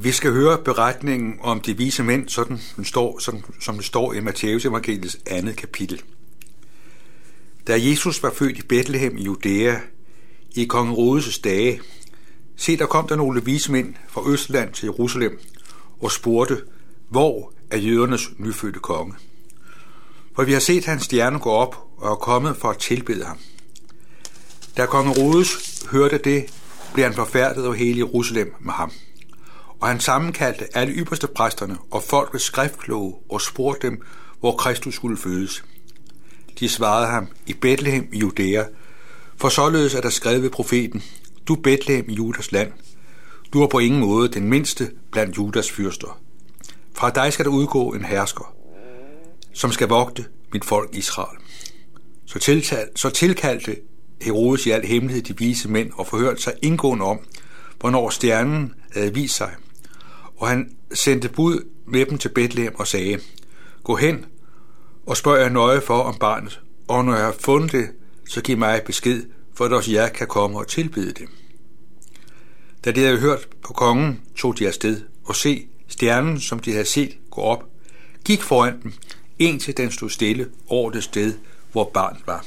Vi skal høre beretningen om de vise mænd, sådan den står, sådan, som det står i Matteus evangeliets andet kapitel. Da Jesus var født i Bethlehem i Judæa, i kong Rodes dage, se der kom der nogle vise mænd fra Østland til Jerusalem og spurgte, hvor er jødernes nyfødte konge? For vi har set hans stjerne gå op og er kommet for at tilbede ham. Da kong Rodes hørte det, blev han forfærdet og hele Jerusalem med ham. Og han sammenkaldte alle ypperste præsterne og folkets skriftkloge og spurgte dem, hvor Kristus skulle fødes. De svarede ham, i Bethlehem i Judæa, for således er der skrevet ved profeten, du Bethlehem i Judas land, du er på ingen måde den mindste blandt Judas fyrster. Fra dig skal der udgå en hersker, som skal vogte mit folk Israel. Så, tiltal, så tilkaldte Herodes i al hemmelighed de vise mænd og forhørte sig indgående om, hvornår stjernen havde vist sig. Og han sendte bud med dem til Bethlehem og sagde, Gå hen og spørg jer nøje for om barnet, og når jeg har fundet det, så giv mig besked, for at også jeg kan komme og tilbede det. Da de havde hørt på kongen, tog de afsted, og se, stjernen, som de havde set gå op, gik foran dem, indtil den stod stille over det sted, hvor barnet var.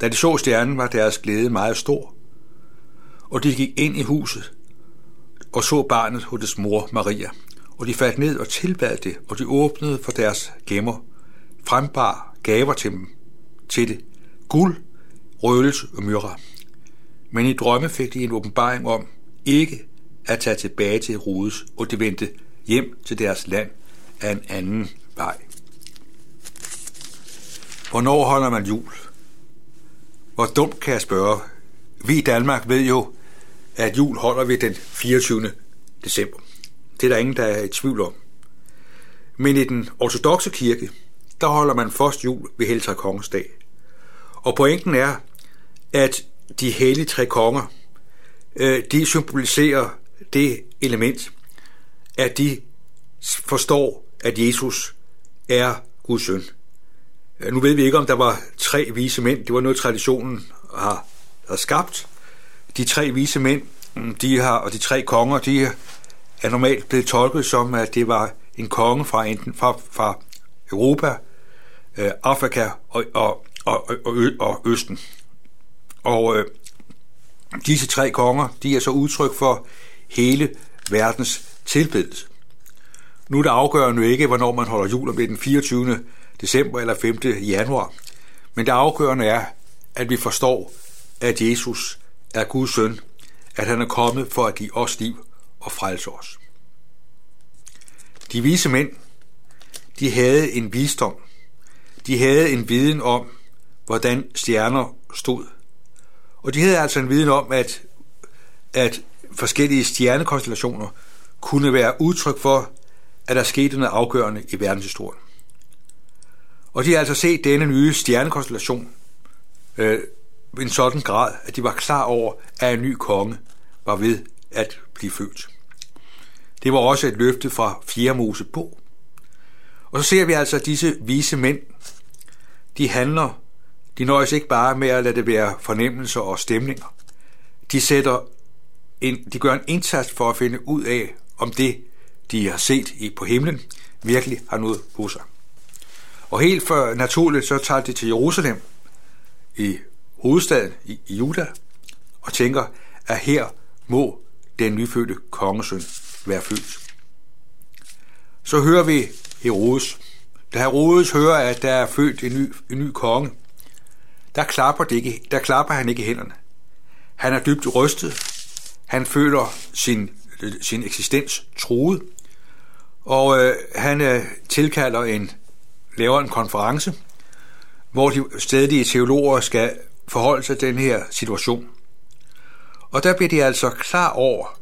Da de så stjernen, var deres glæde meget stor, og de gik ind i huset og så barnet hos dets mor Maria. Og de faldt ned og tilbad det, og de åbnede for deres gemmer, frembar gaver til dem, til det, guld, røgelse og myrra. Men i drømme fik de en åbenbaring om ikke at tage tilbage til Herodes, og de vendte hjem til deres land af en anden vej. Hvornår holder man jul? Hvor dumt kan jeg spørge? Vi i Danmark ved jo, at jul holder vi den 24. december. Det er der ingen, der er i tvivl om. Men i den ortodoxe kirke, der holder man først jul ved Heltre Kongens dag. Og pointen er, at de hellige tre konger, øh, de symboliserer det element, at de forstår, at Jesus er Guds søn. Øh, nu ved vi ikke, om der var tre vise mænd. Det var noget, traditionen har, har skabt. De tre vise mænd, mm, de har, og de tre konger, de er normalt blevet tolket som, at det var en konge fra, enten, fra, fra Europa, øh, Afrika og, og, og, og, og Østen. Og øh, disse tre konger, de er så udtryk for hele verdens tilbedelse. Nu er det afgørende ikke, hvornår man holder jul, om det er den 24 december eller 5. januar. Men det afgørende er, at vi forstår, at Jesus er Guds søn, at han er kommet for at give os liv og frelse os. De vise mænd, de havde en visdom. De havde en viden om, hvordan stjerner stod. Og de havde altså en viden om, at, at forskellige stjernekonstellationer kunne være udtryk for, at der skete noget afgørende i verdenshistorien. Og de har altså set denne nye stjernekonstellation øh, en sådan grad, at de var klar over, at en ny konge var ved at blive født. Det var også et løfte fra 4. Mosebog. Og så ser vi altså, at disse vise mænd, de handler, de nøjes ikke bare med at lade det være fornemmelser og stemninger. De, sætter en, de gør en indsats for at finde ud af, om det, de har set i på himlen, virkelig har noget på sig. Og helt for naturligt, så tager de til Jerusalem i hovedstaden i, Juda og tænker, at her må den nyfødte kongesøn være født. Så hører vi Herodes. Da Herodes hører, at der er født en ny, en ny konge, der klapper, det ikke, der klapper han ikke hænderne. Han er dybt rystet. Han føler sin, sin eksistens truet. Og øh, han øh, tilkalder en laver en konference, hvor de stedlige teologer skal forholde sig til den her situation. Og der bliver de altså klar over,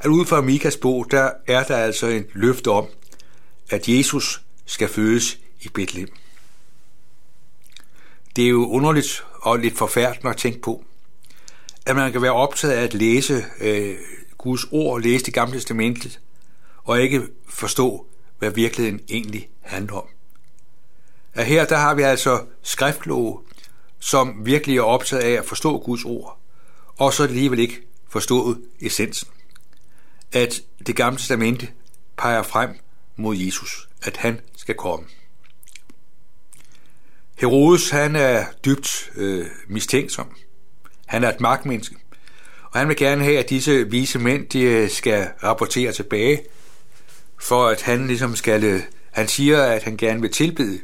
at ud fra Mikas bog, der er der altså en løfte om, at Jesus skal fødes i Bethlehem. Det er jo underligt og lidt forfærdeligt at tænke på, at man kan være optaget af at læse øh, Guds ord, læse det gamle testamentet, og ikke forstå, hvad virkeligheden egentlig handler om at her der har vi altså skriftlåge, som virkelig er optaget af at forstå Guds ord, og så alligevel ikke forstået essensen. at det gamle testamente peger frem mod Jesus, at han skal komme. Herodes, han er dybt øh, mistænksom. Han er et magtmenneske. Og han vil gerne have, at disse vise mænd, de øh, skal rapportere tilbage, for at han ligesom skal, øh, han siger, at han gerne vil tilbede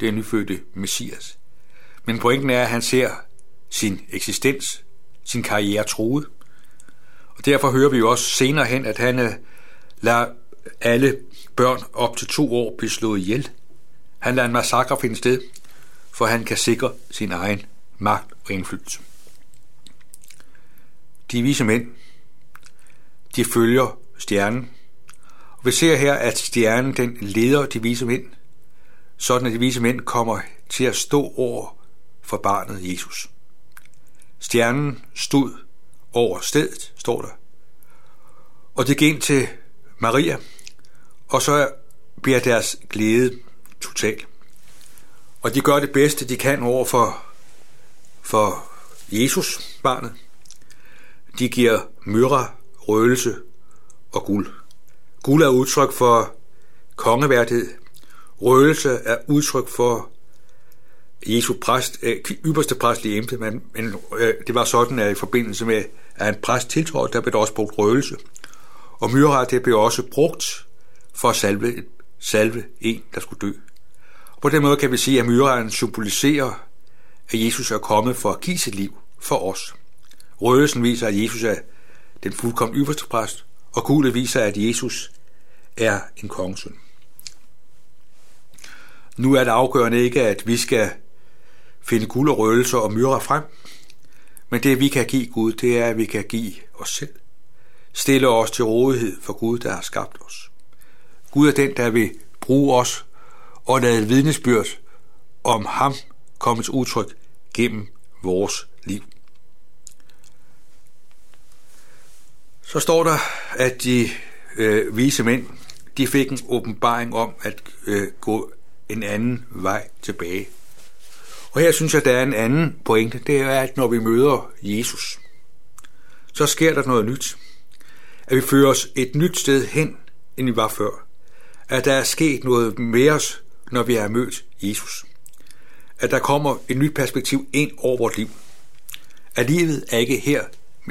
den nyfødte Messias. Men pointen er, at han ser sin eksistens, sin karriere truet. Og derfor hører vi jo også senere hen, at han øh, lader alle børn op til to år blive slået ihjel. Han lader en massakre finde sted, for han kan sikre sin egen magt og indflydelse. De vise mænd, de følger stjernen, og vi ser her, at stjernen den leder de vise mænd, sådan at de vise mænd kommer til at stå over for barnet Jesus. Stjernen stod over stedet, står der. Og det gik ind til Maria, og så bliver deres glæde total. Og de gør det bedste, de kan over for, for Jesus, barnet. De giver myrra, røgelse og guld. Guld er udtryk for kongeværdighed. Røgelse er udtryk for Jesu præst, øh, ypperste præstlige emte, men, men øh, det var sådan, at i forbindelse med, at en præst tiltrådte, der blev der også brugt røgelse. Og myrra, det blev også brugt for at salve, salve en, der skulle dø. Og på den måde kan vi sige, at myrren symboliserer, at Jesus er kommet for at give sit liv for os. Røgelsen viser, at Jesus er den fuldkommen ypperste præst, og guldet viser, at Jesus er en kongesøn. Nu er det afgørende ikke, at vi skal finde guld og røgelser og myrer frem, men det vi kan give Gud, det er, at vi kan give os selv. Stille os til rådighed for Gud, der har skabt os. Gud er den, der vil bruge os og lade et vidnesbyrd om ham komme til udtryk gennem vores liv. Så står der, at de øh, vise mænd, de fik en åbenbaring om at øh, gå en anden vej tilbage. Og her synes jeg, der er en anden pointe. Det er, at når vi møder Jesus, så sker der noget nyt. At vi fører os et nyt sted hen, end vi var før. At der er sket noget med os, når vi har mødt Jesus. At der kommer et nyt perspektiv ind over vores liv. At livet er ikke her,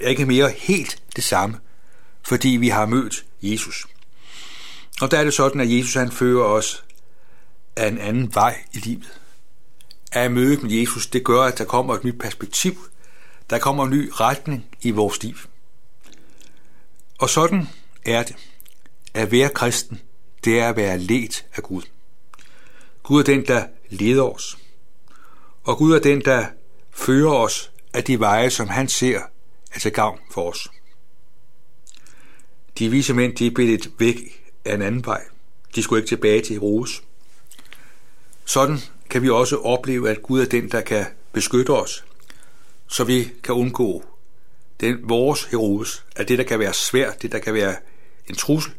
er ikke mere helt det samme, fordi vi har mødt Jesus. Og der er det sådan, at Jesus han fører os af en anden vej i livet af mødet med Jesus, det gør, at der kommer et nyt perspektiv. Der kommer en ny retning i vores liv. Og sådan er det. At være kristen, det er at være let af Gud. Gud er den, der leder os. Og Gud er den, der fører os af de veje, som han ser er til gavn for os. De vise mænd, de blev lidt væk af en anden vej. De skulle ikke tilbage til Herodes. Sådan kan vi også opleve, at Gud er den, der kan beskytte os, så vi kan undgå den, vores Herodes, at det, der kan være svært, det, der kan være en trussel,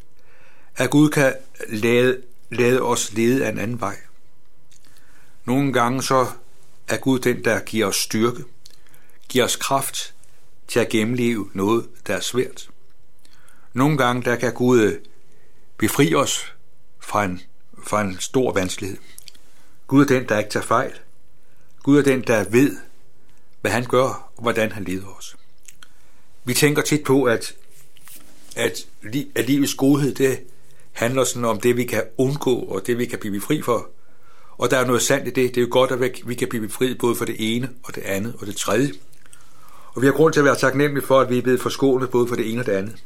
at Gud kan lade, lade os lede af en anden vej. Nogle gange så er Gud den, der giver os styrke, giver os kraft til at gennemleve noget, der er svært. Nogle gange der kan Gud øh, befri os fra en, fra en stor vanskelighed. Gud er den, der ikke tager fejl. Gud er den, der ved, hvad han gør, og hvordan han leder os. Vi tænker tit på, at, at, at livets godhed, det handler sådan om det, vi kan undgå, og det, vi kan blive fri for. Og der er noget sandt i det. Det er jo godt, at vi kan blive befriet både for det ene, og det andet, og det tredje. Og vi har grund til at være taknemmelige for, at vi er blevet forskånet både for det ene og det andet.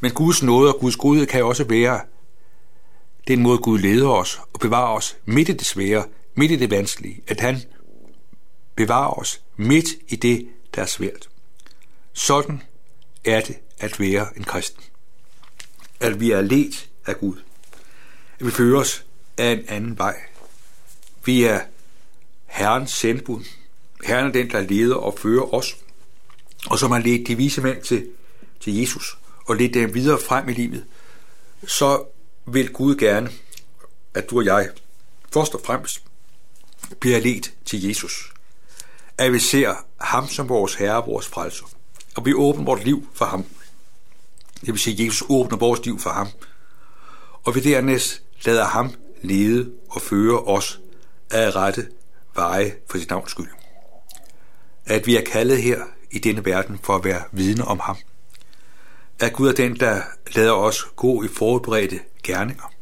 Men Guds nåde og Guds godhed kan jo også være den måde, Gud leder os og bevarer os midt i det svære, midt i det vanskelige. At han bevarer os midt i det, der er svært. Sådan er det at være en kristen. At vi er let af Gud. At vi fører os af en anden vej. Vi er Herrens sendbud. Herren er den, der leder og fører os. Og som har ledt de vise mænd til, til Jesus og ledt dem videre frem i livet, så vil Gud gerne, at du og jeg først og fremmest bliver ledt til Jesus. At vi ser ham som vores herre og vores frelser. Og vi åbner vores liv for ham. Det vil sige, at Jesus åbner vores liv for ham. Og vi dernæst lader ham lede og føre os af rette veje for sit navns skyld. At vi er kaldet her i denne verden for at være vidne om ham. At Gud er den, der lader os gå i forberedte gerninger.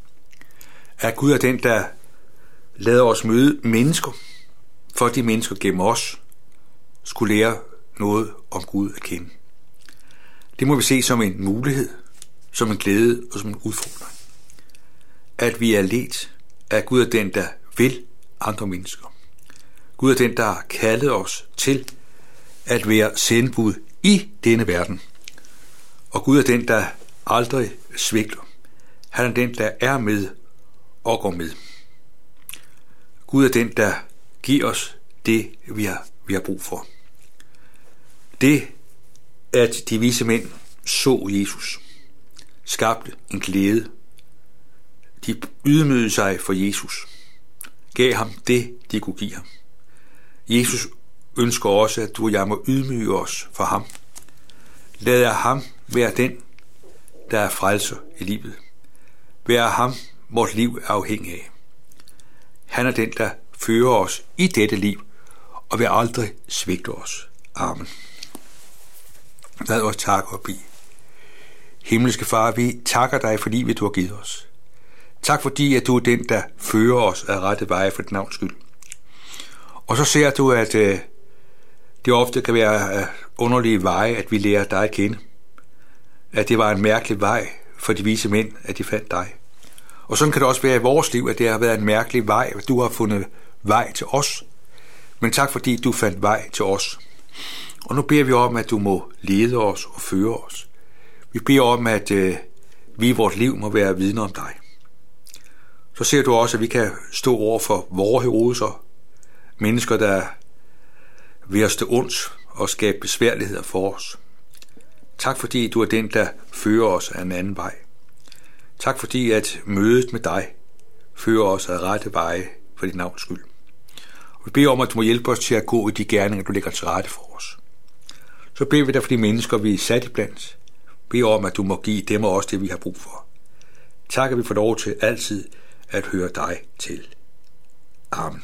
At Gud er den, der lader os møde mennesker, for de mennesker gennem os skulle lære noget om Gud at kende. Det må vi se som en mulighed, som en glæde og som en udfordring. At vi er let, at Gud er den, der vil andre mennesker. Gud er den, der har kaldet os til at være sendbud i denne verden. Og Gud er den, der aldrig svigter. Han er den, der er med og går med. Gud er den, der giver os det, vi har, vi har brug for. Det, at de vise mænd så Jesus, skabte en glæde. De ydmygede sig for Jesus, gav ham det, de kunne give ham. Jesus ønsker også, at du og jeg må ydmyge os for ham. Lad ham være den, der er frelser i livet være ham, vores liv er afhængig af. Han er den, der fører os i dette liv, og vil aldrig svigte os. Amen. Lad os takke og bede. Himmelske Far, vi takker dig for livet, du har givet os. Tak fordi, at du er den, der fører os af rette veje for dit navns skyld. Og så ser du, at øh, det ofte kan være øh, underlige veje, at vi lærer dig at kende. At det var en mærkelig vej for de vise mænd, at de fandt dig. Og sådan kan det også være i vores liv, at det har været en mærkelig vej, at du har fundet vej til os. Men tak fordi du fandt vej til os. Og nu beder vi om, at du må lede os og føre os. Vi beder om, at øh, vi i vores liv må være vidne om dig. Så ser du også, at vi kan stå over for vores heroser, mennesker, der vil os til ondt og skabe besværligheder for os. Tak fordi du er den, der fører os af en anden vej. Tak fordi at mødet med dig fører os af rette veje for dit navns skyld. Og vi beder om, at du må hjælpe os til at gå i de gerninger, du lægger til rette for os. Så beder vi dig for de mennesker, vi er sat i blandt. Bed om, at du må give dem og os det, vi har brug for. Tak, at vi får lov til altid at høre dig til. Amen.